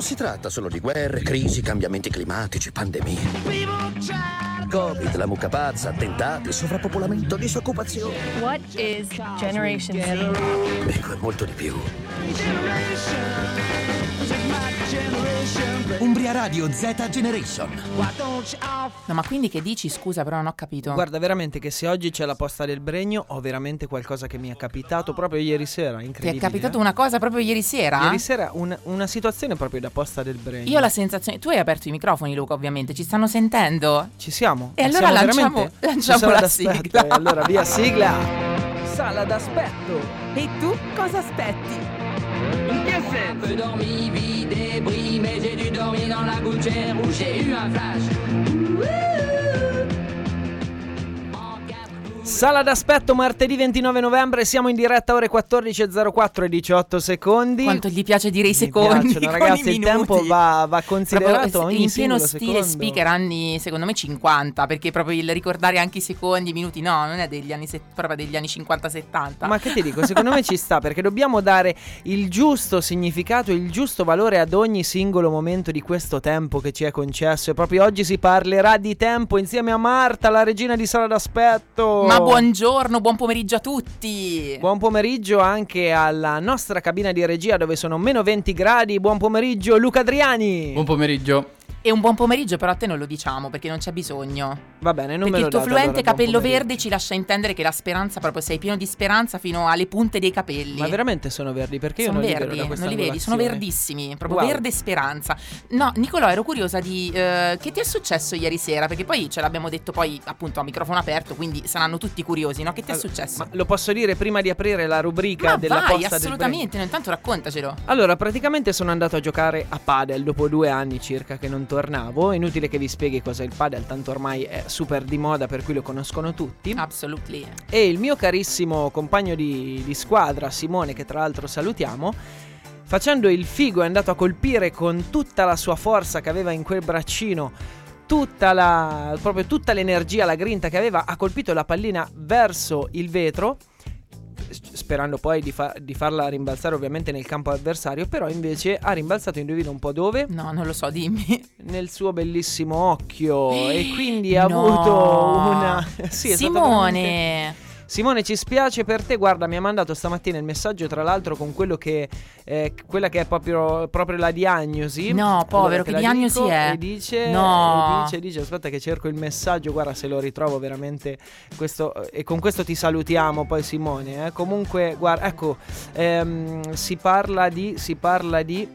Non si tratta solo di guerre, crisi, cambiamenti climatici, pandemie. Covid, la mucca pazza, attentati, sovrappopolamento, disoccupazione. What is Generation Z? Ecco, è molto di più. Umbria Radio Z Generation. No, ma quindi che dici? Scusa, però non ho capito. Guarda, veramente che se oggi c'è la posta del Bregno ho veramente qualcosa che mi è capitato proprio ieri sera, Ti incredibile. è capitato eh. una cosa proprio ieri sera? Ieri sera un- una situazione proprio da posta del Bregno. Io ho la sensazione. Tu hai aperto i microfoni, Luca, ovviamente. Ci stanno sentendo? Ci siamo? E Eh, allora siamo lanciamo- lanciamo la d'aspetto, sigla. e allora via sigla. Sala d'aspetto. E tu cosa aspetti? Peu dormi, vie débris, mais j'ai dû dormir dans la gouttière où j'ai eu un flash. Sala d'aspetto martedì 29 novembre, siamo in diretta ore 14.04 e 18 secondi. Quanto gli piace dire i Mi secondi? con ragazzi, il tempo va, va considerato Proprio ogni in pieno stile secondo. speaker anni secondo me 50 perché proprio il ricordare anche i secondi i minuti no non è degli anni proprio degli anni 50-70 Ma che ti dico, secondo me ci sta perché dobbiamo dare il giusto significato, il giusto valore ad ogni singolo momento di questo tempo che ci è concesso. E proprio oggi si parlerà di tempo insieme a Marta, la regina di Sala d'aspetto. ma buongiorno buon pomeriggio a tutti Buon pomeriggio anche alla nostra cabina di regia dove sono meno 20 gradi. Buon pomeriggio Luca Adriani. Buon pomeriggio. E un buon pomeriggio però a te non lo diciamo perché non c'è bisogno Va bene, non perché me lo il tuo fluente allora, capello verde ci lascia intendere che la speranza proprio sei pieno di speranza fino alle punte dei capelli Ma veramente sono verdi perché io sono non li vedo verdi, da questa non li vedi, sono verdissimi, proprio Wow. verde speranza. No, Nicolò, ero curiosa di eh, che ti è successo ieri sera, perché poi ce l'abbiamo detto poi appunto a microfono aperto, quindi saranno tutti curiosi, no? Che ti è Allora, successo? Ma lo posso dire prima di aprire la rubrica Ma della vai, posta assolutamente, no, intanto raccontacelo. del Allora, praticamente sono andato a giocare a padel dopo due anni circa che non tornavo. Inutile che vi spieghi cos'è il padel, tanto ormai è super di moda, per cui lo conoscono tutti. Absolutely. E il mio carissimo compagno di, di squadra, Simone, che tra l'altro salutiamo, facendo il figo è andato a colpire con tutta la sua forza che aveva in quel braccino. Tutta la, proprio tutta l'energia, la grinta che aveva, ha colpito la pallina verso il vetro, sperando poi di, fa- di farla rimbalzare ovviamente nel campo avversario, però invece ha rimbalzato, indovina un po' dove? No, non lo so, dimmi. Nel suo bellissimo occhio e quindi ha No. avuto una... sì, Simone. Simone, ci spiace per te. Guarda, mi ha mandato stamattina il messaggio, tra l'altro, con quello che. eh, quella che è proprio, proprio la diagnosi. No, povero, Allora, che diagnosi è? E dice. No. e dice, dice, aspetta, che cerco il messaggio. Guarda, se lo ritrovo veramente. Questo, e con questo ti salutiamo, poi, Simone. eh. Comunque, guarda, ecco. ehm, si parla di. Si parla di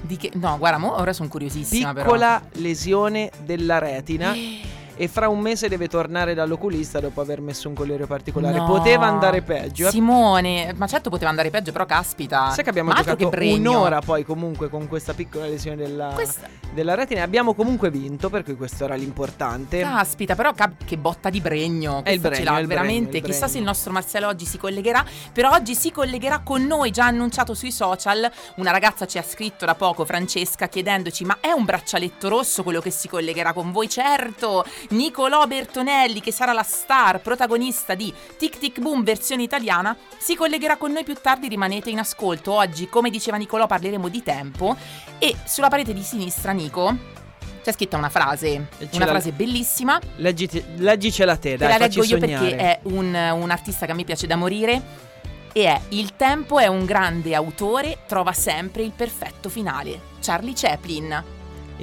Di che... No, guarda, ora sono curiosissima però. piccola lesione della retina. E fra un mese deve tornare dall'oculista dopo aver messo un collirio particolare. No. Poteva andare peggio. eh. Simone, ma certo poteva andare peggio, però caspita. Sai che abbiamo Ma giocato che un'ora poi comunque con questa piccola lesione della, Questa- della retina. Abbiamo comunque vinto, per cui questo era l'importante. Caspita, però cap- che botta di bregno. È il Bregno, ce l'ha il veramente. Bregno, il Chissà Bregno. se il nostro Marcello oggi si collegherà. Però oggi si collegherà con noi, già annunciato sui social. Una ragazza ci ha scritto da poco, Francesca, chiedendoci: Ma è un braccialetto rosso quello che si collegherà con voi? Certo, Nicolò Bertonelli, che sarà la star protagonista di Tic Tic Boom versione italiana, si collegherà con noi più tardi. Rimanete in ascolto. Oggi, come diceva Nicolò, parleremo di tempo. E sulla parete di sinistra, Nico. C'è scritta una frase, ce una la- frase bellissima Leggiti- leggicela te, Te dai, la facci leggo io sognare. perché è un, un artista che a me piace da morire. E è Il tempo è un grande autore, trova sempre il perfetto finale. Charlie Chaplin.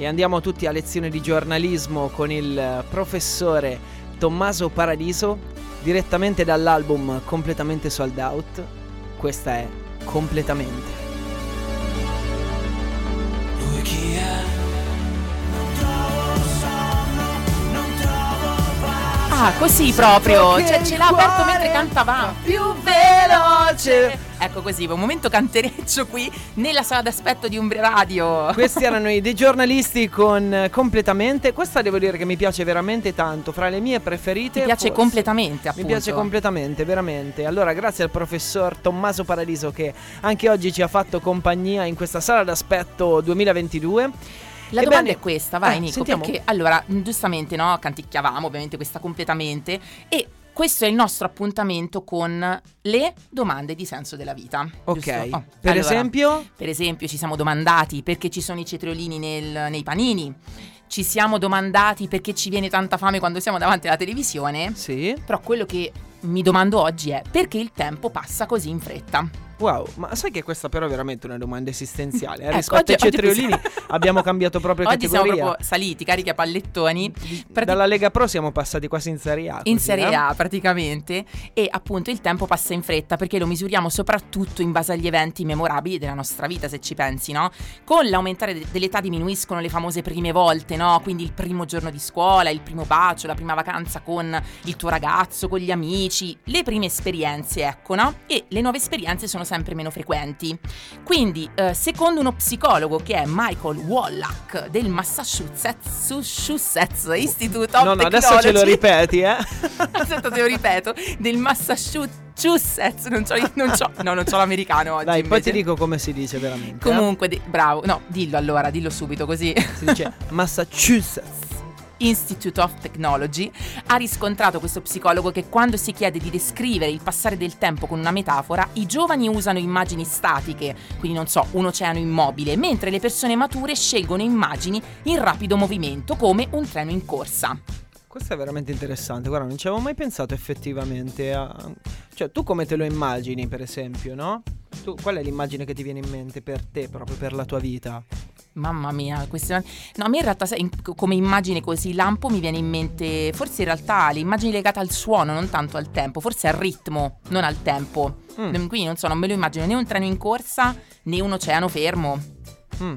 E andiamo tutti a lezione di giornalismo con il professore Tommaso Paradiso, direttamente dall'album Completamente Sold Out. Questa è Completamente. Lui chi è? Ah, così proprio. Cioè, ce l'ha aperto mentre cantava. Più veloce. Ecco così, un momento cantereccio qui nella sala d'aspetto di Umbria Radio. Questi erano i dei giornalisti con Completamente. Questa devo dire che mi piace veramente tanto. Fra le mie preferite. Ti piace forse. completamente, Mi appunto. piace completamente, veramente. Allora, grazie al professor Tommaso Paradiso che anche oggi ci ha fatto compagnia in questa sala d'aspetto 2022. La Ebbene- domanda è questa, vai Eh, Nico, sentiamo. perché allora, giustamente, no, canticchiavamo ovviamente questa completamente e questo è il nostro appuntamento con le domande di senso della vita. Ok. Oh, per allora, esempio? Per esempio, ci siamo domandati perché ci sono i cetriolini nel- nei panini. Ci siamo domandati perché ci viene tanta fame quando siamo davanti alla televisione. Sì. Però quello che mi domando oggi è perché il tempo passa così in fretta. Wow, ma sai che questa però è veramente una domanda esistenziale. Eh? Ecco, oggi- oggi cetriolini possiamo- abbiamo cambiato proprio Oggi siamo categoria. proprio saliti, carichi a pallettoni. Prati- Dalla Lega Pro siamo passati quasi in Serie A. in così, Serie eh? A praticamente e appunto il tempo passa in fretta perché lo misuriamo soprattutto in base agli eventi memorabili della nostra vita se ci pensi no? Con l'aumentare de- dell'età diminuiscono le famose prime volte no? Quindi il primo giorno di scuola, il primo bacio, la prima vacanza con il tuo ragazzo, con gli amici, le prime esperienze ecco no? E le nuove esperienze sono sempre meno frequenti quindi eh, secondo uno psicologo che è Michael Wallach del Massachusetts Massachusetts Institute of No, no, Technology adesso ce lo ripeti, eh? Aspetta, te lo ripeto, del Massachusetts, non c'ho, non c'ho, no, non c'ho l'americano oggi. Dai, poi invece. ti dico come si dice veramente. eh? Comunque, de- bravo, no, dillo allora, dillo subito così. Si dice Massachusetts. Institute of Technology ha riscontrato questo psicologo che quando si chiede di descrivere il passare del tempo con una metafora, i giovani usano immagini statiche, quindi non so, un oceano immobile, mentre le persone mature scelgono immagini in rapido movimento, come un treno in corsa. Questo è veramente interessante. Guarda, non ci avevo mai pensato effettivamente a... Cioè, tu come te lo immagini, per esempio, no? Tu, qual è l'immagine che ti viene in mente per te, proprio per la tua vita? Mamma mia, queste... No, a me in realtà sai, come immagine così lampo mi viene in mente, forse in realtà le immagini legate al suono, non tanto al tempo, forse al ritmo, non al tempo. Mm. Quindi non so, non me lo immagino né un treno in corsa né un oceano fermo. Mm.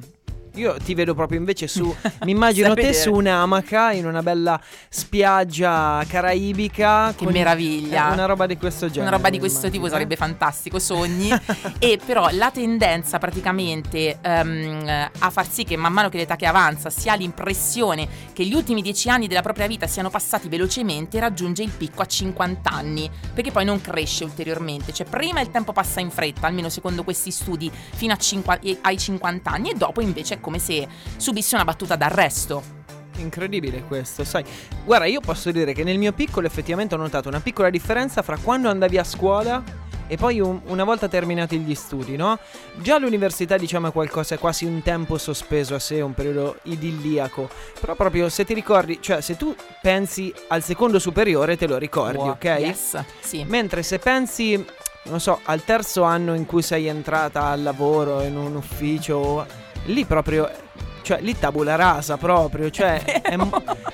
Io ti vedo proprio invece su. mi immagino te su un'amaca in una bella spiaggia caraibica. Che meraviglia. eh, Una roba di questo genere. Una roba di questo tipo immagino, sarebbe eh. fantastico, sogni. e però la tendenza praticamente ehm, a far sì che man mano che l'età che avanza si ha l'impressione che gli ultimi dieci anni della propria vita siano passati velocemente raggiunge il picco a 50 anni, perché poi non cresce ulteriormente. Cioè prima il tempo passa in fretta, almeno secondo questi studi, fino a cinqua- e- ai 50 anni e dopo invece come se subisse una battuta d'arresto. Incredibile questo, sai. Guarda, io posso dire che nel mio piccolo effettivamente ho notato una piccola differenza fra quando andavi a scuola e poi un- una volta terminati gli studi, no? Già l'università diciamo è qualcosa, è quasi un tempo sospeso a sé, un periodo idilliaco. Però proprio se ti ricordi, cioè se tu pensi al secondo superiore te lo ricordi, Wow, ok? Yes, sì. Mentre se pensi, non so, al terzo anno in cui sei entrata al lavoro in un ufficio, lì proprio, cioè lì tabula rasa proprio, cioè è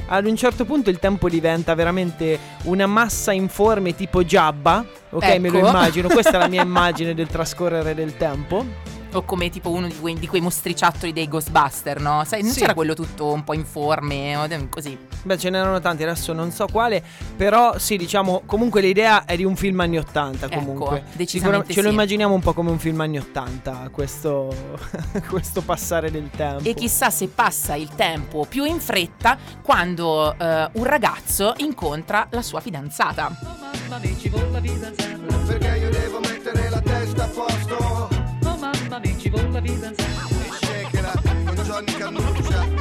ad un certo punto il tempo diventa veramente una massa informe tipo Jabba, ok? Me lo Ecco. immagino, questa è la mia immagine del trascorrere del tempo. O come tipo uno di quei, di quei mostriciattoli dei Ghostbuster, no? Sai, non Sì. c'era quello tutto un po' informe, così. Beh, ce n'erano tanti, adesso non so quale, però sì, diciamo, comunque l'idea è di un film anni 80 Ecco, comunque. decisamente Sicuramente ce lo sì. immaginiamo un po' come un film anni 80, questo, questo passare del tempo. E chissà se passa il tempo più in fretta quando eh, un ragazzo incontra la sua fidanzata. mamma mia ci vuole la fidanzata Perché io devo mia ci vuole la fidanzata E shakera con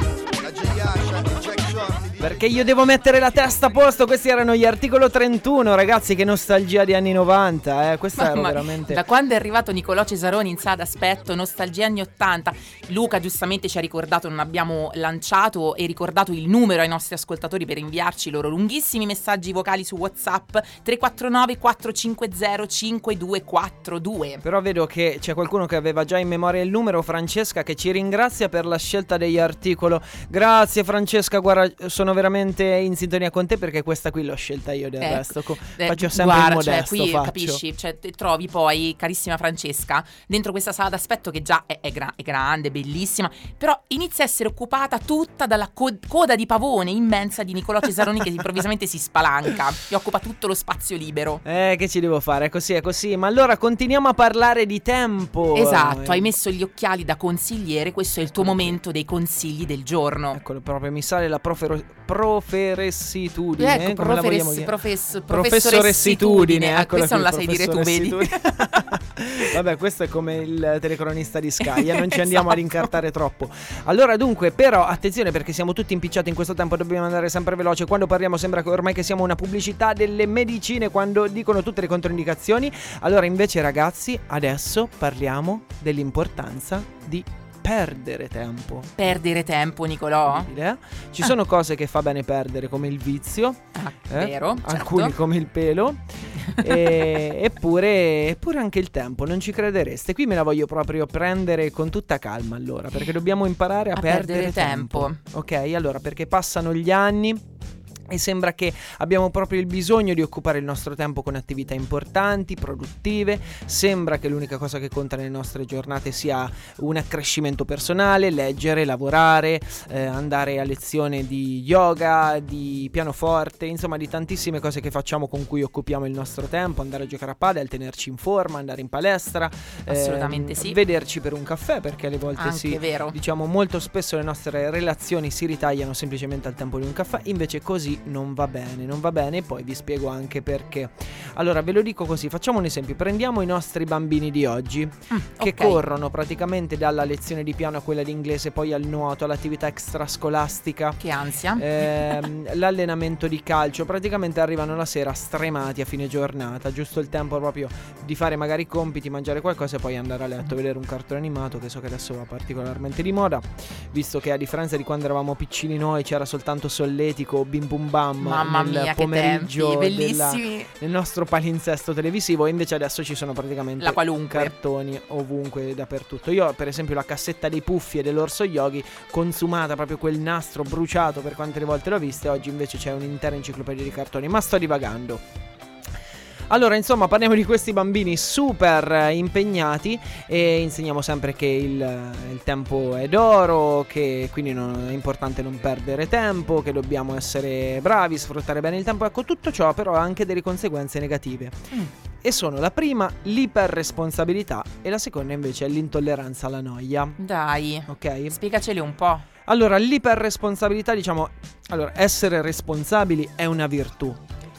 Perché io devo mettere la testa a posto, questi erano gli articolo 31, ragazzi, che nostalgia di anni 90, eh. Questa era veramente... Da quando è arrivato Nicolò Cesaroni in sala d'aspetto, nostalgia anni 80, Luca giustamente ci ha ricordato, non abbiamo lanciato e ricordato il numero ai nostri ascoltatori per inviarci i loro lunghissimi messaggi vocali su WhatsApp 349 450 5242. Però vedo che c'è qualcuno che aveva già in memoria il numero, Francesca, che ci ringrazia per la scelta degli articoli. Grazie Francesca, guarda, sono veramente in sintonia con te perché questa qui l'ho scelta io del Ecco, resto. co- Eh, faccio sempre guarda, il modesto, cioè, qui faccio. capisci, cioè, trovi poi, carissima Francesca, dentro questa sala d'aspetto che già è, è gra- è grande, bellissima, però inizia a essere occupata tutta dalla co- coda di pavone immensa di Nicolò Cesaroni che improvvisamente si spalanca e occupa tutto lo spazio libero. Eh, che ci devo fare? È così, è così. Ma allora continuiamo a parlare di tempo. Esatto, Eh, hai messo gli occhiali da consigliere, questo è il tuo momento dei consigli del giorno. Eccolo proprio, mi sale la profero- proferessitudine. Ecco, come dire? profess- Professoressitudine, Ah, questa non la sai dire tu, vedi? Vabbè, questo è come il telecronista di Sky, non ci andiamo ad Esatto. incartare troppo. Allora, dunque, però, attenzione perché siamo tutti impicciati in questo tempo, dobbiamo andare sempre veloce. Quando parliamo sembra che ormai che siamo una pubblicità delle medicine quando dicono tutte le controindicazioni. Allora, invece, ragazzi, adesso parliamo dell'importanza di perdere tempo. Perdere tempo, Nicolò. Eh? Ci sono cose che fa bene perdere, come il vizio, Ah, eh? vero, certo. alcuni come il pelo, e- eppure, eppure anche il tempo, non ci credereste. Qui me la voglio proprio prendere con tutta calma allora, perché dobbiamo imparare a, A perdere, perdere tempo. Ok, allora perché passano gli anni. E sembra che abbiamo proprio il bisogno di occupare il nostro tempo con attività importanti, produttive. Sembra che l'unica cosa che conta nelle nostre giornate sia un accrescimento personale, leggere, lavorare, eh, andare a lezione di yoga, di pianoforte, insomma di tantissime cose che facciamo con cui occupiamo il nostro tempo, andare a giocare a padel, tenerci in forma, andare in palestra, Assolutamente ehm, sì. vederci per un caffè perché alle volte Anche sì, vero. diciamo molto spesso le nostre relazioni si ritagliano semplicemente al tempo di un caffè, invece così non va bene, non va bene e poi vi spiego anche perché. Allora ve lo dico così, facciamo un esempio, prendiamo i nostri bambini di oggi che ok. corrono praticamente dalla lezione di piano a quella di inglese, poi al nuoto, all'attività extrascolastica. Che ansia. ehm, l'allenamento di calcio praticamente arrivano la sera stremati a fine giornata giusto il tempo proprio di fare magari i compiti mangiare qualcosa e poi andare a letto vedere un cartone animato che so che adesso va particolarmente di moda visto che a differenza di quando eravamo piccini noi c'era soltanto solletico bim bum bam Mamma nel mia, che pomeriggio della- nel nostro palinsesto televisivo e invece adesso ci sono praticamente La qualunque. cartoni ovunque dappertutto. Io per esempio la cassetta dei puffi e dell'orso yogi consumata proprio quel nastro bruciato per quante volte l'ho vista e oggi invece c'è un'intera enciclopedia di cartoni. Ma sto divagando allora, insomma, parliamo di questi bambini super eh, impegnati e insegniamo sempre che il, eh, il tempo è d'oro, che quindi non- è importante non perdere tempo, che dobbiamo essere bravi, sfruttare bene il tempo. Ecco, tutto ciò però ha anche delle conseguenze negative. Mm. E sono la prima l'iperresponsabilità e la seconda invece è l'intolleranza alla noia. Dai, Ok? spiegaceli un po'. Allora, l'iperresponsabilità, diciamo, allora, essere responsabili è una virtù.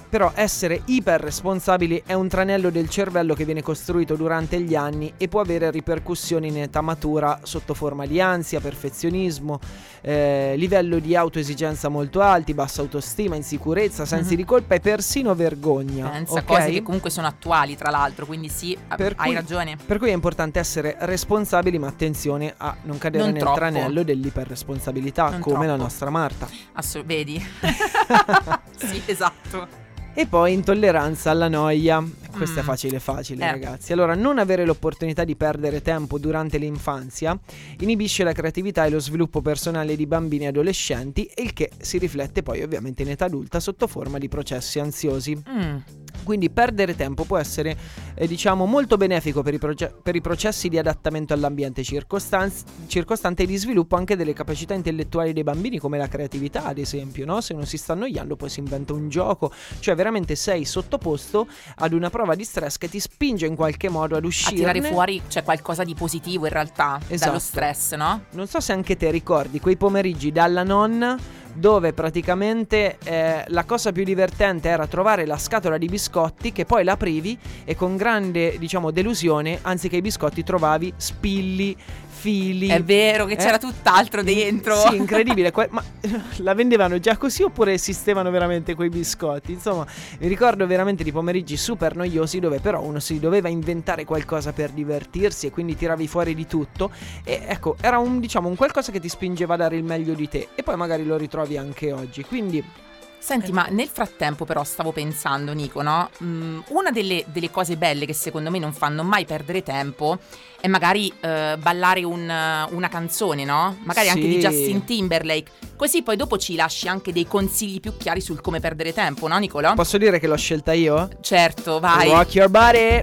Però essere iperresponsabili è un tranello del cervello che viene costruito durante gli anni e può avere ripercussioni in età matura sotto forma di ansia, perfezionismo, eh, livello di autoesigenza molto alti, bassa autostima, insicurezza, sensi Mhm. di colpa e persino vergogna. Pensa ok? cose che comunque sono attuali, tra l'altro, quindi sì, Per hai cui- ragione. Per cui è importante essere responsabili, ma attenzione a non cadere Non nel troppo. tranello dell'iperresponsabilità, Non come la troppo. nostra Marta. Assu- vedi? sì, esatto. E poi intolleranza alla noia. Questa è Mm. facile facile, Eh. ragazzi. Allora, non avere l'opportunità di perdere tempo durante l'infanzia inibisce la creatività e lo sviluppo personale di bambini e adolescenti, il che si riflette poi ovviamente in età adulta sotto forma di processi ansiosi. Mm. Quindi perdere tempo può essere, eh, diciamo, molto benefico per i, proge- per i processi di adattamento all'ambiente circostan- circostante e di sviluppo anche delle capacità intellettuali dei bambini, come la creatività, ad esempio, no? Se non si sta annoiando, poi si inventa un gioco, cioè veramente sei sottoposto ad una prova di stress che ti spinge in qualche modo ad A uscire. tirare fuori c'è qualcosa di positivo in realtà Esatto. dallo stress, no? Non so se anche te ricordi quei pomeriggi dalla nonna dove praticamente eh, la cosa più divertente era trovare la scatola di biscotti che poi l'aprivi e con grande, diciamo, delusione, anziché i biscotti trovavi spilli, fili. È vero che Eh? c'era tutt'altro dentro. Sì, incredibile. Que- ma la vendevano già così oppure esistevano veramente quei biscotti? Insomma, mi ricordo veramente di pomeriggi super noiosi dove però uno si doveva inventare qualcosa per divertirsi e quindi tiravi fuori di tutto. E ecco, era un, diciamo, un qualcosa che ti spingeva a dare il meglio di te. E poi magari lo ritrovi anche oggi. Quindi, Senti, ma nel frattempo però stavo pensando, Nico, no? Mm, una delle, delle cose belle che secondo me non fanno mai perdere tempo è magari eh, ballare un, una canzone, no? Magari anche di Sì. Justin Timberlake. Così poi dopo ci lasci anche dei consigli più chiari sul come perdere tempo, no, Nicolò? posso dire che l'ho scelta io? certo, vai. Rock your body.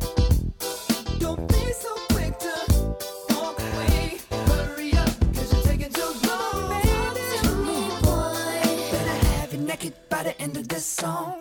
End of this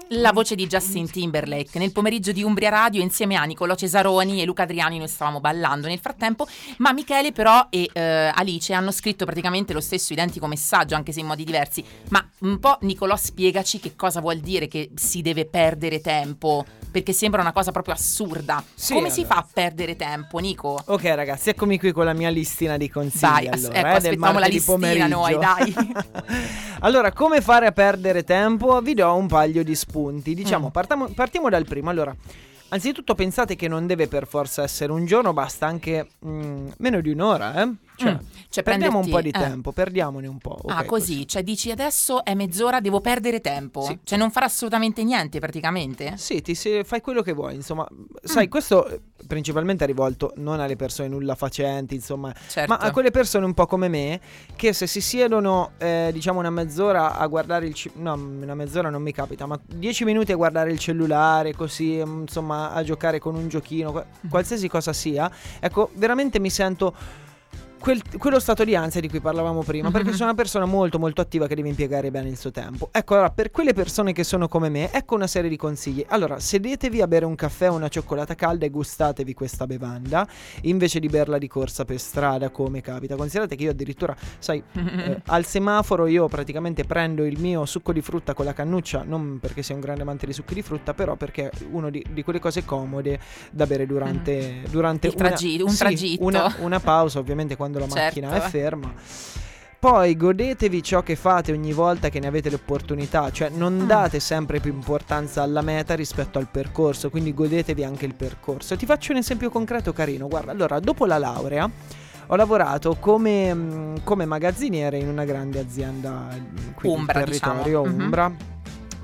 La voce di Justin Timberlake. Nel pomeriggio di Umbria Radio, insieme a Nicolò Cesaroni e Luca Adriani, noi stavamo ballando nel frattempo. Ma Michele, però, e eh, Alice hanno scritto praticamente lo stesso identico messaggio, anche se in modi diversi. Ma un po', Nicolò, spiegaci che cosa vuol dire che si deve perdere tempo. Perché sembra una cosa proprio assurda. Sì, Come si allora. fa a perdere tempo, Nico? Ok ragazzi, eccomi qui con la mia listina di consigli. As- allora, ecco, eh, aspettiamo la listina pomeriggio. noi, dai. allora, come fare a perdere tempo? Vi do un paio di spunti. Diciamo, Mm. partiamo, partiamo dal primo. Allora, anzitutto pensate che non deve per forza essere un giorno, basta anche mm, meno di un'ora, eh? Cioè, Mm, cioè perdiamo un prenderti- po' di eh. tempo, perdiamone un po'. ah, ok, così, cioè dici adesso è mezz'ora, devo perdere tempo. Sì. Cioè non fare assolutamente niente praticamente. Sì, ti se- fai quello che vuoi, insomma, Mm. sai, questo eh, principalmente è rivolto non alle persone nulla facenti, insomma, Certo. ma a quelle persone un po' come me che se si siedono, eh, diciamo, una mezz'ora a guardare il ci- no, una mezz'ora non mi capita, ma dieci minuti a guardare il cellulare, così, mm, insomma, a giocare con un giochino, Mm. qualsiasi cosa sia, ecco, veramente mi sento quel- quello stato di ansia di cui parlavamo prima, perché Mhm. sono una persona molto molto attiva che deve impiegare bene il suo tempo. Ecco, allora, per quelle persone che sono come me, ecco una serie di consigli. Allora, sedetevi a bere un caffè o una cioccolata calda e gustatevi questa bevanda, invece di berla di corsa per strada, come capita. Considerate che io addirittura, sai, eh, al semaforo io praticamente prendo il mio succo di frutta con la cannuccia, non perché sia un grande amante di succhi di frutta, però perché è uno di, di quelle cose comode da bere durante, durante Il una- un sì, tragitto. una, una pausa, ovviamente quando la macchina Certo. è ferma. Poi godetevi ciò che fate ogni volta che ne avete l'opportunità, cioè non Mm. date sempre più importanza alla meta rispetto al percorso, quindi godetevi anche il percorso. Ti faccio un esempio concreto carino, guarda, allora dopo la laurea ho lavorato come, mm, come magazziniere in una grande azienda qui Umbra, territorio diciamo. Umbra.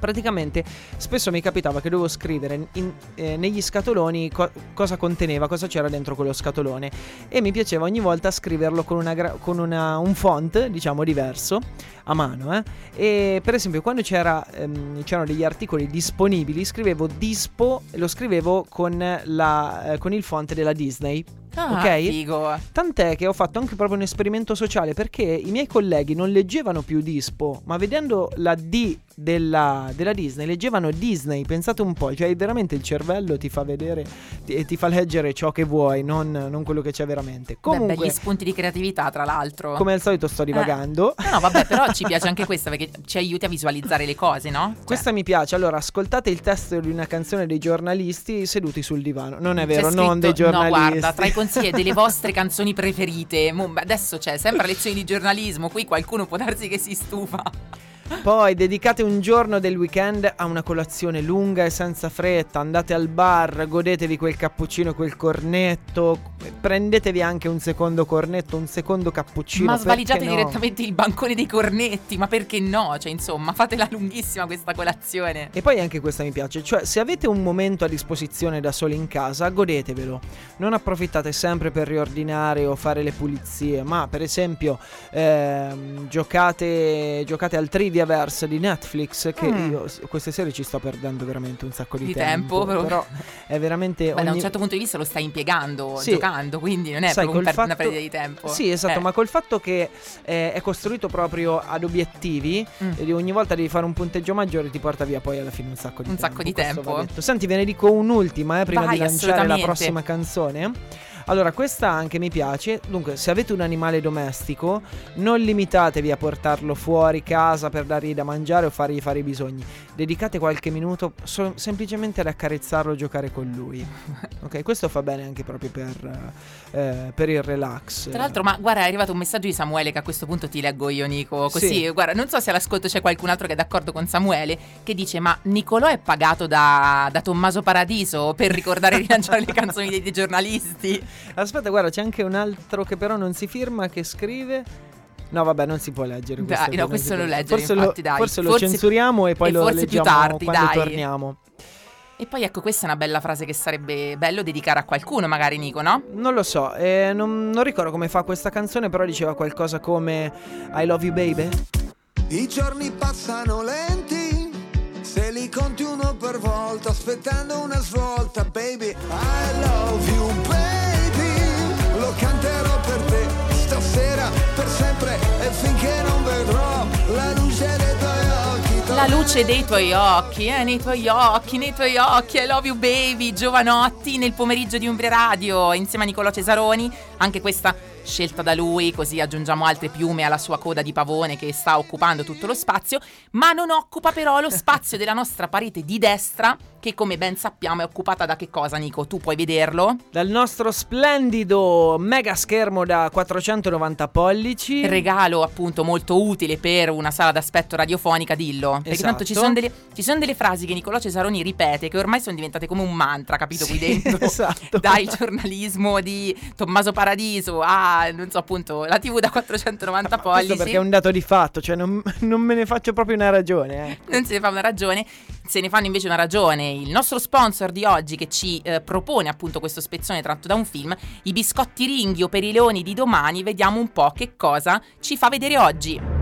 Praticamente spesso mi capitava che dovevo scrivere in- eh, negli scatoloni co- cosa conteneva, cosa c'era dentro quello scatolone e mi piaceva ogni volta scriverlo con, una gra- con una- un font diciamo diverso a mano eh. e per esempio quando c'era, ehm, c'erano degli articoli disponibili scrivevo dispo lo scrivevo con, la, eh, con il font della Disney Ah, ok? figo. Tant'è che ho fatto anche proprio un esperimento sociale perché i miei colleghi non leggevano più Dispo, ma vedendo la D della, della Disney, leggevano Disney. Pensate un po', cioè veramente il cervello ti fa vedere ti- e ti fa leggere ciò che vuoi, non, non quello che c'è veramente. Beh, Comunque, begli spunti di creatività, tra l'altro. come al solito sto divagando. No, no, vabbè, però ci piace anche questa perché ci aiuti a visualizzare le cose, no? Cioè, Questa mi piace. Allora, ascoltate il testo di una canzone dei giornalisti seduti sul divano. Non è vero, scritto- non dei giornalisti. No, guarda, tra i consigli delle vostre canzoni preferite. Adesso c'è sempre lezioni di giornalismo. Qui qualcuno può darsi che si stufa. Poi dedicate un giorno del weekend a una colazione lunga e senza fretta, andate al bar, godetevi quel cappuccino, quel cornetto, prendetevi anche un secondo cornetto, un secondo cappuccino. ma svaligiate no? direttamente il bancone dei cornetti. Ma perché no? Cioè, insomma, fatela lunghissima questa colazione. E poi anche questa mi piace, cioè se avete un momento a disposizione da soli in casa, godetevelo. Non approfittate sempre per riordinare o fare le pulizie, ma per esempio ehm, giocate, giocate al Triviaverse di Netflix, che Mm. io queste serie ci sto perdendo veramente un sacco di, Di tempo, però- però è veramente... Beh, da un ogni- certo punto di vista lo stai impiegando, Sì. giocando, quindi non è Sai, proprio un per- una fatto- perdita di tempo. Sì, esatto, Eh. ma col fatto che eh, è costruito proprio ad obiettivi Mm. e ogni volta devi fare un punteggio maggiore ti porta via poi alla fine un sacco di Un tempo. sacco di tempo. Senti, ve ne dico un'ultima eh, prima Vai, di lanciare la prossima canzone. Allora, questa anche mi piace. Dunque, se avete un animale domestico, non limitatevi a portarlo fuori casa per dargli da mangiare o fargli fare i bisogni. Dedicate qualche minuto so- semplicemente ad accarezzarlo o giocare con lui. Ok, questo fa bene anche proprio per, eh, per il relax. Tra l'altro, ma guarda, è arrivato un messaggio di Samuele che a questo punto ti leggo io, Nico. Così, Sì. guarda, non so se all'ascolto c'è qualcun altro che è d'accordo con Samuele, che dice: Ma Nicolò è pagato da, da Tommaso Paradiso per ricordare e rilanciare le canzoni dei giornalisti? Aspetta, guarda, c'è anche un altro che però non si firma che scrive. No, vabbè, non si può leggere. Dai, questo no, non questo lo leggere, Forse, infatti, lo, dai. forse lo Forse- censuriamo e poi e lo forse più leggiamo tardi, quando dai. torniamo. E poi ecco, questa è una bella frase che sarebbe bello dedicare a qualcuno, magari Nico, no? Non lo so, eh, non, non ricordo come fa questa canzone, però diceva qualcosa come I love you baby. I giorni passano lenti, se li conti uno per volta, aspettando una svolta, baby. I love you, baby. salud. Luce dei tuoi occhi. Eh, nei tuoi occhi, nei tuoi occhi, I love you baby, giovanotti nel pomeriggio di Umbria Radio insieme a Nicolò Cesaroni, anche questa scelta da lui, così aggiungiamo altre piume alla sua coda di pavone che sta occupando tutto lo spazio, ma non occupa però lo spazio della nostra parete di destra, che come ben sappiamo è occupata da che cosa Nico? Tu puoi vederlo? Dal nostro splendido mega schermo da 490 pollici. regalo appunto molto utile per una sala d'aspetto radiofonica, dillo. Perché tanto ci Esatto. sono, delle, ci sono delle frasi che Nicolò Cesaroni ripete che ormai sono diventate come un mantra, capito qui Sì, dentro? esatto. Dal giornalismo di Tommaso Paradiso a, non so appunto, la TV da 490 Questo pollici. perché è un dato di fatto, cioè non, non me ne faccio proprio una ragione. eh. non se ne fa una ragione, se ne fanno invece una ragione. Il nostro sponsor di oggi che ci eh, propone appunto questo spezzone tratto da un film, i biscotti ringhio per i leoni di domani, vediamo un po' che cosa ci fa vedere oggi.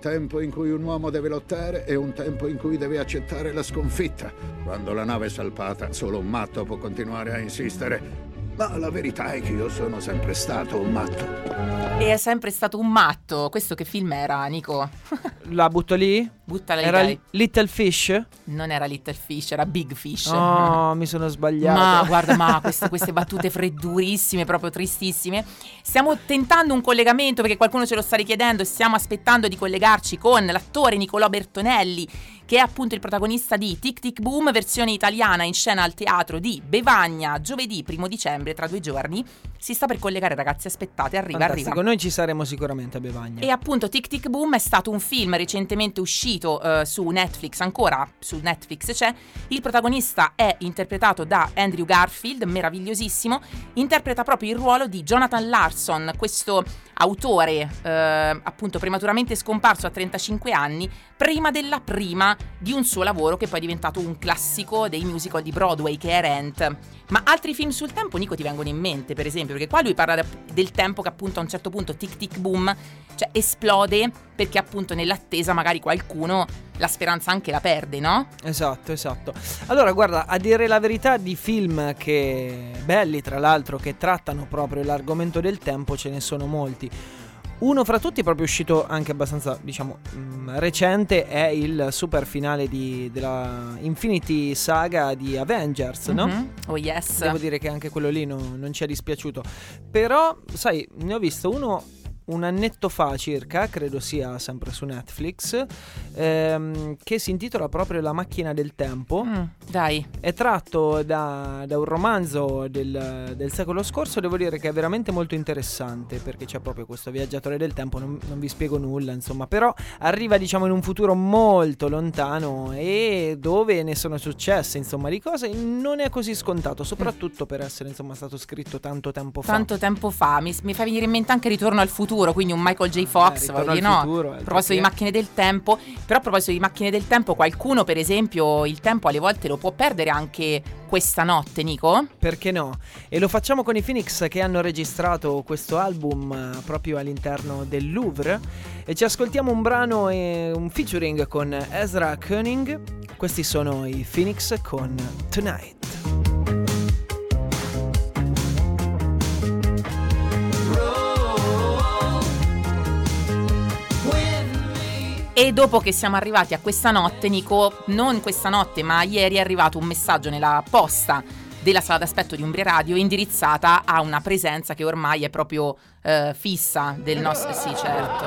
Tempo in cui un uomo deve lottare e un tempo in cui deve accettare la sconfitta. Quando la nave è salpata, solo un matto può continuare a insistere. Ma la verità è che io sono sempre stato un matto. E è sempre stato un matto. Questo che film era, Nico? La butto lì? Buttala lì, Era dai. Little Fish? Non era Little Fish, era Big Fish. Oh, mi sono sbagliato. Ma guarda, ma queste, queste battute freddurissime, proprio tristissime. Stiamo tentando un collegamento perché qualcuno ce lo sta richiedendo e stiamo aspettando di collegarci con l'attore Nicolò Bertonelli, che è appunto il protagonista di Tic Tic Boom, versione italiana in scena al teatro di Bevagna, giovedì primo dicembre, tra due giorni. Si sta per collegare, ragazzi, aspettate, arriva, Fantastico, arriva. noi ci saremo sicuramente a Bevagna. E appunto Tic Tic Boom è stato un film recentemente uscito eh, su Netflix, ancora su Netflix c'è. Il protagonista è interpretato da Andrew Garfield, meravigliosissimo. Interpreta proprio il ruolo di Jonathan Larson, questo autore eh, appunto prematuramente scomparso a 35 anni, prima della prima di un suo lavoro che poi è diventato un classico dei musical di Broadway che è Rent. Ma altri film sul tempo, Nico, ti vengono in mente, per esempio, perché qua lui parla del tempo che appunto a un certo punto tic tic boom, cioè esplode perché appunto nell'attesa magari qualcuno la speranza anche la perde, no? Esatto, esatto. Allora, guarda, a dire la verità di film che belli, tra l'altro, che trattano proprio l'argomento del tempo, ce ne sono molti. Uno fra tutti, proprio uscito anche abbastanza, diciamo, mm, recente, è il super finale di- della Infinity Saga di Avengers, no? Mhm. Oh yes. Devo dire che anche quello lì no- non ci è dispiaciuto. Però, sai, ne ho visto uno un annetto fa circa, credo sia sempre su Netflix, ehm, che si intitola proprio La macchina del tempo. Mm, dai. È tratto da, da un romanzo del, del secolo scorso, devo dire che è veramente molto interessante perché c'è proprio questo viaggiatore del tempo, non, non vi spiego nulla insomma, però arriva diciamo in un futuro molto lontano e dove ne sono successe insomma di cose non è così scontato, soprattutto per essere insomma stato scritto tanto tempo fa. Tanto tempo fa, mi, mi fa venire in mente anche Ritorno al futuro, quindi un Michael J. Fox, Ritorno voglio dire, no? futuro, A altro proposito di macchine del tempo, però a proposito di macchine del tempo, qualcuno per esempio il tempo alle volte lo può perdere anche questa notte, Nico? Perché no? E lo facciamo con i Phoenix che hanno registrato questo album eh, proprio all'interno del Louvre e ci ascoltiamo un brano e un featuring con Ezra Koenig. Questi sono i Phoenix con Tonight. E dopo che siamo arrivati a questa notte, Nico, non questa notte, ma ieri è arrivato un messaggio nella posta della sala d'aspetto di Umbria Radio indirizzata a una presenza che ormai è proprio eh, fissa del nostro... Sì, certo.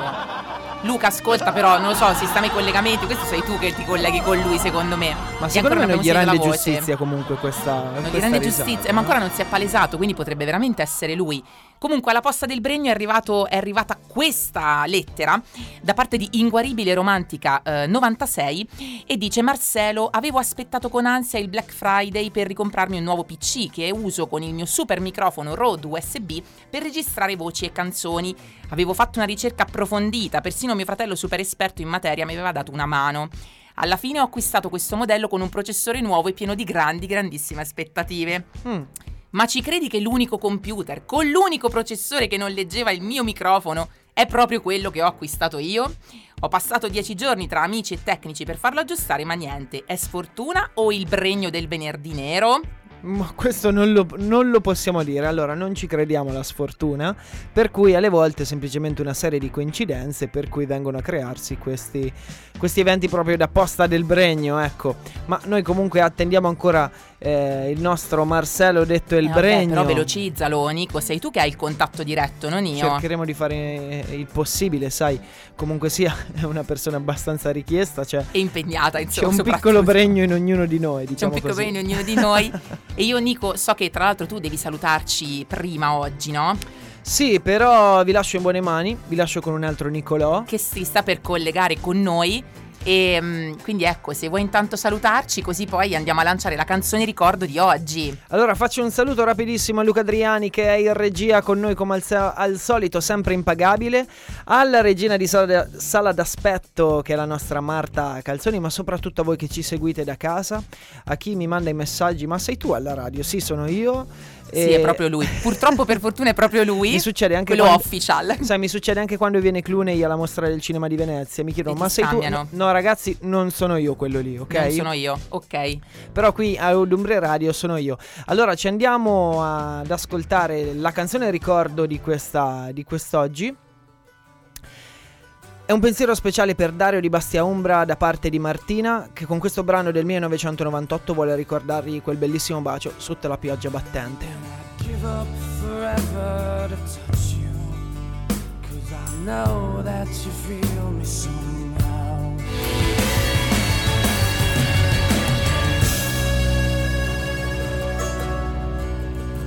Luca ascolta però, non lo so, si sta nei collegamenti, questo sei tu che ti colleghi con lui secondo me. Ma E secondo me non gli rende giustizia comunque questa Non gli questa rende risata, giustizia, ma ancora non si è palesato, quindi potrebbe veramente essere lui. Comunque alla posta del Bregno è, arrivato- è arrivata questa lettera da parte di Inguaribile Romantica eh, 96 e dice Marcelo, avevo aspettato con ansia il Black Friday per ricomprarmi un nuovo PC che uso con il mio super microfono Rode USB per registrare voci e canzoni. Avevo fatto una ricerca approfondita, persino mio fratello super esperto in materia mi aveva dato una mano. Alla fine ho acquistato questo modello con un processore nuovo e pieno di grandi, grandissime aspettative. Mm. Ma ci credi che l'unico computer con l'unico processore che non leggeva il mio microfono è proprio quello che ho acquistato io? Ho passato dieci giorni tra amici e tecnici per farlo aggiustare, ma niente. È sfortuna o il bregno del venerdì nero? Ma questo non lo, non lo possiamo dire, allora non ci crediamo alla sfortuna, per cui alle volte è semplicemente una serie di coincidenze per cui vengono a crearsi questi, questi eventi proprio da posta del Bregno, ecco. Ma noi comunque attendiamo ancora eh, il nostro Marcello detto il Eh, vabbè, Bregno. Però velocizzalo, Nico, sei tu che hai il contatto diretto, non io. Cercheremo di fare il possibile, sai, comunque sia è una persona abbastanza richiesta, cioè E impegnata, c'è insomma. un soprattutto. piccolo bregno in ognuno di noi, C'è un diciamo piccolo così. bene in ognuno di noi. e io, Nico, so che tra l'altro tu devi salutarci prima oggi, no? Sì, però vi lascio in buone mani, vi lascio con un altro Nicolò. Che si sta per collegare con noi. E mm, quindi ecco, se vuoi intanto salutarci, così poi andiamo a lanciare la canzone ricordo di oggi. Allora faccio un saluto rapidissimo a Luca Adriani che è in regia con noi come al, al solito, sempre impagabile, alla regina di sala, sala d'aspetto che è la nostra Marta Calzoni, ma soprattutto a voi che ci seguite da casa, a chi mi manda i messaggi, ma sei tu alla radio? Sì, sono io. Sì, è proprio lui. Purtroppo per fortuna è proprio lui. Mi succede anche quello quando- official. Sai, mi succede anche quando viene Clooney alla mostra del cinema di Venezia. Mi chiedono, ma sei scambiano. tu? No, ragazzi, non sono io quello lì, ok? Non sono io, ok. Però qui a Udumbre Radio sono io. Allora ci andiamo ad ascoltare la canzone ricordo di, questa, di quest'oggi. È un pensiero speciale per Dario di Bastia Umbra da parte di Martina che con questo brano del 1998 vuole ricordargli quel bellissimo bacio sotto la pioggia battente. I know that you feel me somehow.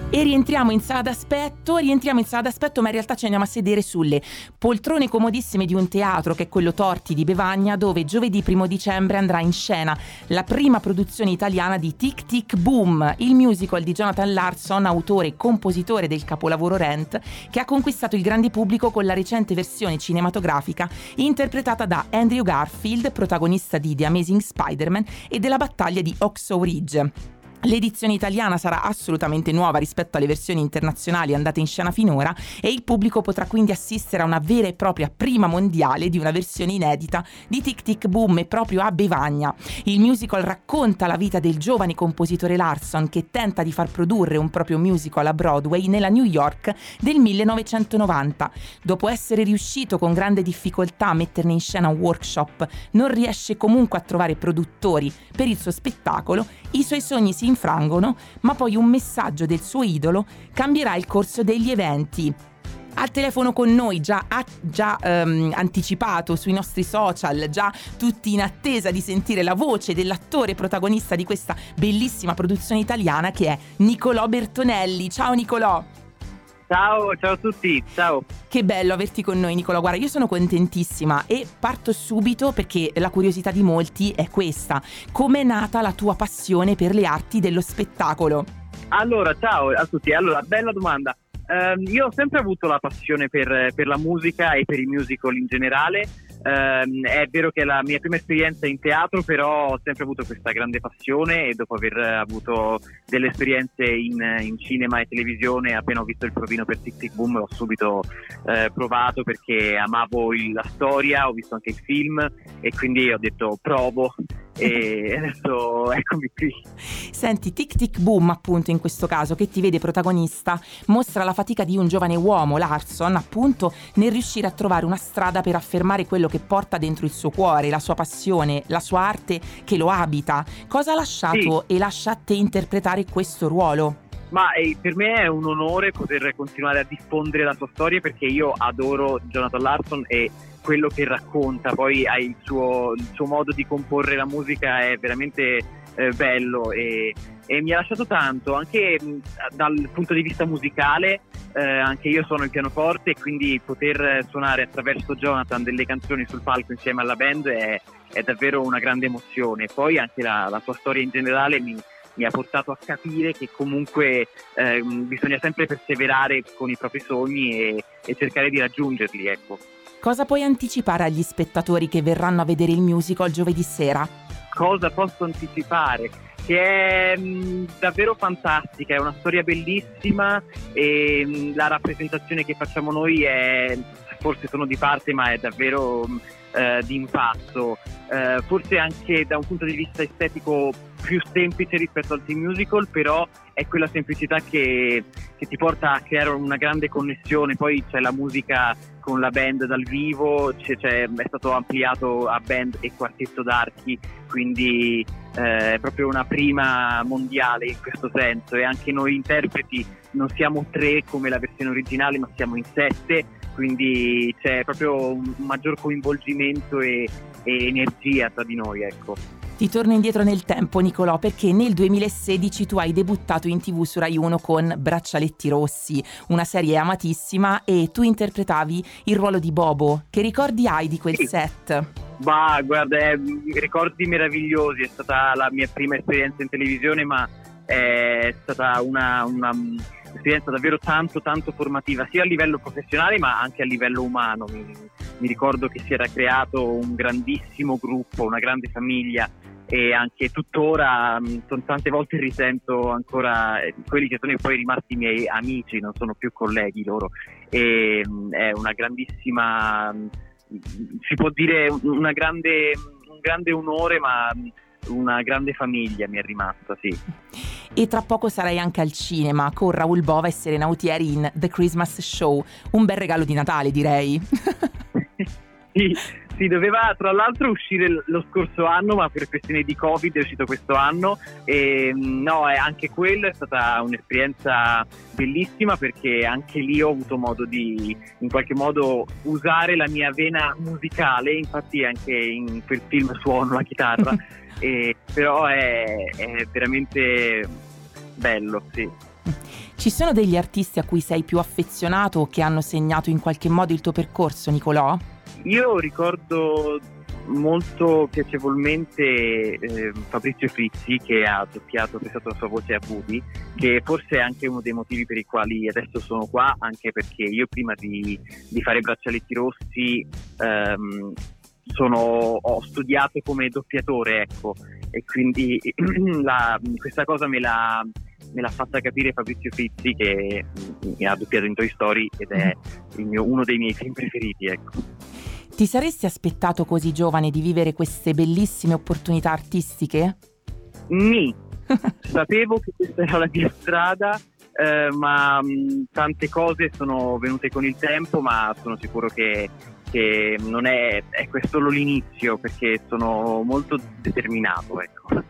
E rientriamo in sala d'aspetto, rientriamo in sala d'aspetto, ma in realtà ci andiamo a sedere sulle poltrone comodissime di un teatro che è quello Torti di Bevagna, dove giovedì primo dicembre andrà in scena la prima produzione italiana di Tic Tic Boom, il musical di Jonathan Larson, autore e compositore del capolavoro Rent, che ha conquistato il grande pubblico con la recente versione cinematografica interpretata da Andrew Garfield, protagonista di The Amazing Spider-Man e della battaglia di Oxo Ridge. L'edizione italiana sarà assolutamente nuova rispetto alle versioni internazionali andate in scena finora e il pubblico potrà quindi assistere a una vera e propria prima mondiale di una versione inedita di Tic Tic Boom e proprio a Bevagna. Il musical racconta la vita del giovane compositore Larson che tenta di far produrre un proprio musical a Broadway nella New York del 1990. Dopo essere riuscito con grande difficoltà a metterne in scena un workshop, non riesce comunque a trovare produttori per il suo spettacolo, i suoi sogni si infrangono, ma poi un messaggio del suo idolo cambierà il corso degli eventi. Al telefono con noi, già, già ehm, anticipato sui nostri social, già tutti in attesa di sentire la voce dell'attore protagonista di questa bellissima produzione italiana che è Nicolò Bertonelli. Ciao Nicolò! Ciao, ciao a tutti, ciao. Che bello averti con noi Nicola, guarda io sono contentissima e parto subito perché la curiosità di molti è questa. Com'è nata la tua passione per le arti dello spettacolo? Allora, ciao a tutti. Allora, bella domanda. Ehm, io ho sempre avuto la passione per, per la musica e per i musical in generale. Ehm, è vero che è la mia prima esperienza in teatro, però ho sempre avuto questa grande passione e dopo aver avuto delle esperienze in, in cinema e televisione, appena ho visto il provino per Tic Tic Boom, l'ho subito eh, provato perché amavo il- la storia, ho visto anche il film e quindi ho detto provo e adesso eccomi qui. Senti, Tic Tic Boom appunto in questo caso che ti vede protagonista mostra la fatica di un giovane uomo, Larson, appunto nel riuscire a trovare una strada per affermare quello che porta dentro il suo cuore, la sua passione, la sua arte che lo abita. Cosa ha lasciato e lascia a te interpretare questo ruolo? Ma eh, per me è un onore poter continuare a diffondere la sua storia perché io adoro Jonathan Larson e quello che racconta, poi ha il suo, il suo modo di comporre la musica è veramente eh, bello e, e mi ha lasciato tanto anche dal punto di vista musicale. eh, anche io suono il pianoforte e quindi poter eh, suonare attraverso Jonathan delle canzoni sul palco insieme alla band è, è davvero una grande emozione. Poi anche la, la sua storia in generale mi, mi ha portato a capire che comunque ehm, bisogna sempre perseverare con i propri sogni e, e cercare di raggiungerli, ecco. Cosa puoi anticipare agli spettatori che verranno a vedere il musical giovedì sera? Cosa posso anticipare? Che è mh, davvero fantastica, è una storia bellissima e mh, la rappresentazione che facciamo noi è, forse sono di parte, ma è davvero mh, eh, di impatto. Eh, forse anche da un punto di vista estetico più semplice rispetto al team musical, però è quella semplicità che, che ti porta a creare una grande connessione. Poi c'è la musica con la band dal vivo, c'è- c'è- è stato ampliato a band e quartetto d'archi, quindi eh, è proprio una prima mondiale in questo senso e anche noi interpreti non siamo tre come la versione originale, ma siamo in sette, quindi c'è proprio un maggior coinvolgimento e, e energia tra di noi, ecco. Ti torno indietro nel tempo, Nicolò, perché nel 2016 tu hai debuttato in tv su Rai 1 con Braccialetti Rossi, una serie amatissima, e tu interpretavi il ruolo di Bobo. Che ricordi hai di quel Sì. set? Ma guarda, è- ricordi meravigliosi, è stata la mia prima esperienza in televisione, ma è stata una, una, mm, esperienza davvero tanto tanto formativa, sia a livello professionale ma anche a livello umano. Mi, mi ricordo che si era creato un grandissimo gruppo, una grande famiglia e anche tuttora mh, son- tante volte risento ancora eh, quelli che sono poi rimasti miei amici, non sono più colleghi loro e mh, è una grandissima mh, si può dire un- una grande, un grande onore ma una grande famiglia mi è rimasta, sì. E tra poco sarai anche al cinema con Raul Bova e Serena Autieri in The Christmas Show. Un bel regalo di Natale, direi. Sì, sì, doveva tra l'altro uscire lo scorso anno, ma per questioni di Covid è uscito questo anno. E mh, no, anche quello è stata un'esperienza bellissima perché anche lì ho avuto modo di in qualche modo usare la mia vena musicale. Infatti, anche in quel film suono la chitarra, e- però è, è veramente bello, sì. Ci sono degli artisti a cui sei più affezionato o che hanno segnato in qualche modo il tuo percorso, Nicolò? Io ricordo molto piacevolmente eh, Fabrizio Frizzi che ha doppiato, prestato la sua voce a Woody, che forse è anche uno dei motivi per i quali adesso sono qua, anche perché io prima di, di fare Braccialetti Rossi ehm, sono- ho studiato come doppiatore, ecco, e quindi la- questa cosa me l'ha, me l'ha fatta capire Fabrizio Frizzi che mm, mi ha doppiato in Toy Story ed è il mio- uno dei miei film preferiti, ecco. Ti saresti aspettato così giovane di vivere queste bellissime opportunità artistiche? Ni. Sapevo che questa era la mia strada, eh, ma mh, tante cose sono venute con il tempo, ma sono sicuro che, che non è, è solo l'inizio, perché sono molto determinato. Ecco.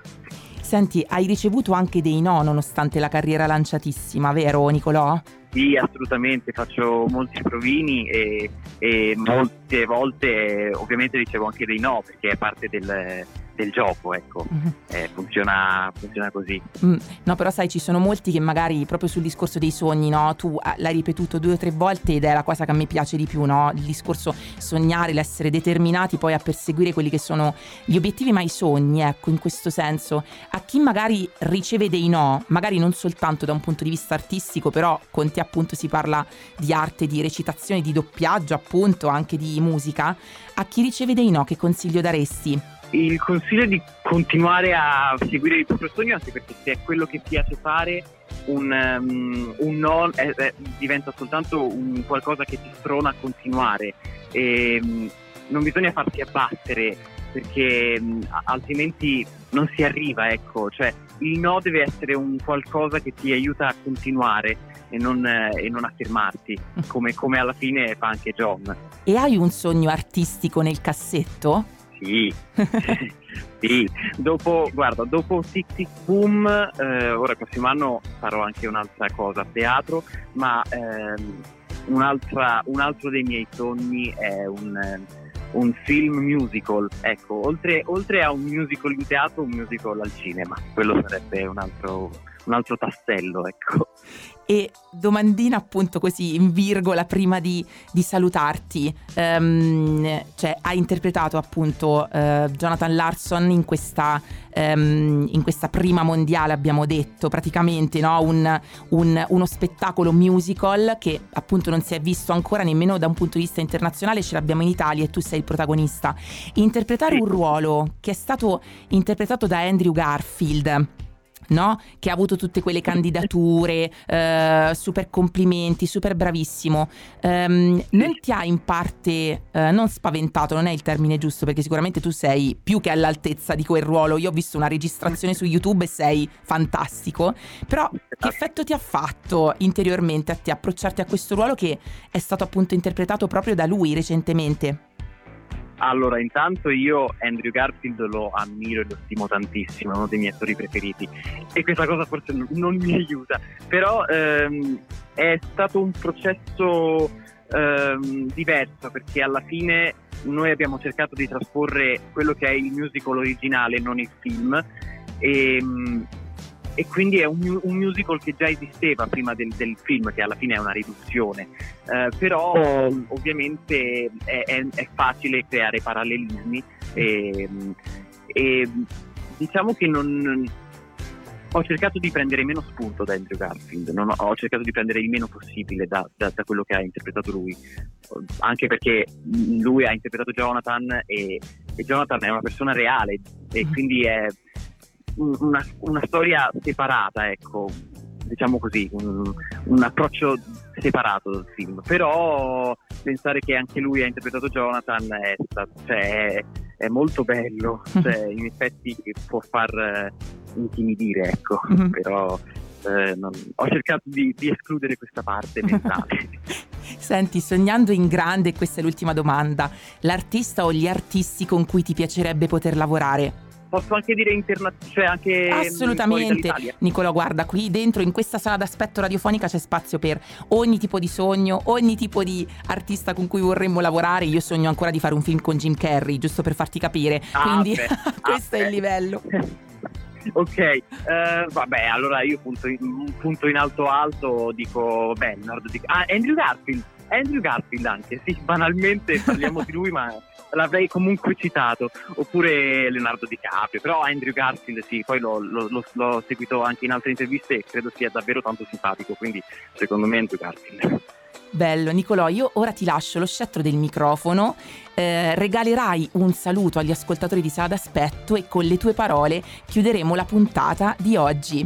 Senti, hai ricevuto anche dei no nonostante la carriera lanciatissima, vero Nicolò? Sì, assolutamente, faccio molti provini e, e molte volte eh, ovviamente ricevo anche dei no, perché è parte del, del gioco, ecco. Eh, funziona, funziona così. Mm, no, però sai, ci sono molti che magari proprio sul discorso dei sogni, no? Tu ah, l'hai ripetuto due o tre volte ed è la cosa che a me piace di più, no? Il discorso sognare, l'essere determinati poi a perseguire quelli che sono gli obiettivi, ma i sogni, ecco, in questo senso. A chi magari riceve dei no, magari non soltanto da un punto di vista artistico, però con te appunto si parla di arte, di recitazione, di doppiaggio, appunto, anche di musica. A chi riceve dei no, che consiglio daresti? Il consiglio è di continuare a seguire il proprio sogno, anche perché se è quello che piace fare, un, um, un no è- è- diventa soltanto un qualcosa che ti sprona a continuare. E, um, non bisogna farsi abbattere perché um, altrimenti non si arriva, ecco. Cioè, il no deve essere un qualcosa che ti aiuta a continuare e non, eh, e non a fermarti, come, come alla fine fa anche John. E hai un sogno artistico nel cassetto? Sì, sì. Dopo, guarda, dopo Tic Tic Boom, eh, ora il prossimo anno farò anche un'altra cosa a teatro, ma ehm, un altro dei miei sogni è un, un film musical. Ecco, oltre, oltre a un musical in teatro, un musical al cinema. Quello sarebbe un altro, un altro tassello, ecco. E domandina appunto così in virgola prima di, di salutarti, Ehm, cioè hai interpretato appunto eh, Jonathan Larson in questa, ehm, in questa prima mondiale abbiamo detto praticamente no? un, un- uno spettacolo musical che appunto non si è visto ancora nemmeno da un punto di vista internazionale, ce l'abbiamo in Italia e tu sei il protagonista. Interpretare un ruolo che è stato interpretato da Andrew Garfield no? Che ha avuto tutte quelle candidature, eh, super complimenti, super bravissimo. Ehm, non ti ha in parte, eh, non spaventato, non è il termine giusto, perché sicuramente tu sei più che all'altezza di quel ruolo. Io ho visto una registrazione su YouTube e sei fantastico. Però che effetto ti ha fatto interiormente a te approcciarti a questo ruolo che è stato appunto interpretato proprio da lui recentemente? Allora, intanto io Andrew Garfield lo ammiro e lo stimo tantissimo, è uno dei miei attori preferiti. E questa cosa forse non, mi aiuta, però ehm, è stato un processo ehm, diverso perché alla fine noi abbiamo cercato di trasporre quello che è il musical originale, non il film, e, e quindi è un, un musical che già esisteva prima del, del film, che alla fine è una riduzione. Eh, però ovviamente è, è- è facile creare parallelismi e, e diciamo che non ho cercato di prendere meno spunto da Andrew Garfield, non ho, ho cercato di prendere il meno possibile da, da- da quello che ha interpretato lui, anche perché lui ha interpretato Jonathan e, e Jonathan è una persona reale e quindi è una, una storia separata, ecco, diciamo così, un, un approccio separato dal film. Però pensare che anche lui ha interpretato Jonathan è, cioè, è, molto bello, cioè, in effetti può far eh, intimidire, ecco, Mhm. però eh, non- ho cercato di, di escludere questa parte mentale. Senti, sognando in grande, questa è l'ultima domanda, l'artista o gli artisti con cui ti piacerebbe poter lavorare? Posso anche dire internazionale, cioè anche fuori Assolutamente. Nicolò, guarda, qui dentro in questa sala d'aspetto radiofonica c'è spazio per ogni tipo di sogno, ogni tipo di artista con cui vorremmo lavorare. Io sogno ancora di fare un film con Jim Carrey, giusto per farti capire. Ah, Quindi beh. questo Ah, è il livello. Ok, eh, vabbè, allora io punto in, punto in alto alto dico, beh, Leonardo Di Ah, Andrew Garfield, Andrew Garfield anche, sì, banalmente parliamo di lui, ma l'avrei comunque citato, oppure Leonardo DiCaprio, però Andrew Garfield sì, poi l'ho, l'ho- l'ho- seguito anche in altre interviste e credo sia davvero tanto simpatico, quindi secondo me Andrew Garfield. Bello, Nicolò, io ora ti lascio lo scettro del microfono, eh, regalerai un saluto agli ascoltatori di Sala d'Aspetto e con le tue parole chiuderemo la puntata di oggi.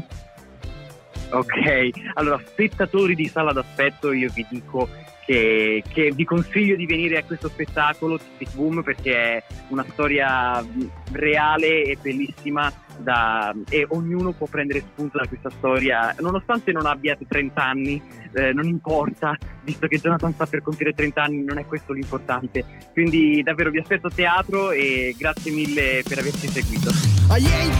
Ok, allora spettatori di sala d'aspetto io vi dico che, che vi consiglio di venire a questo spettacolo Tic Boom perché è una storia reale e bellissima da- e ognuno può prendere spunto da questa storia nonostante non abbiate 30 anni eh, non importa visto che Jonathan sta per compiere 30 anni non è questo l'importante. Quindi davvero vi aspetto a teatro e grazie mille per averci seguito. I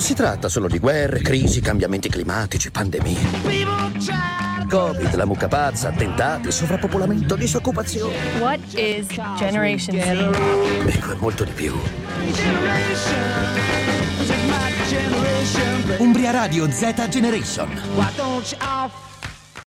Non si tratta solo di guerre, crisi, cambiamenti climatici, pandemie. Covid, la mucca pazza, attentati, sovrappopolamento, disoccupazione. What is Generation Z? Ecco, è molto di più. Umbria Radio Z Generation.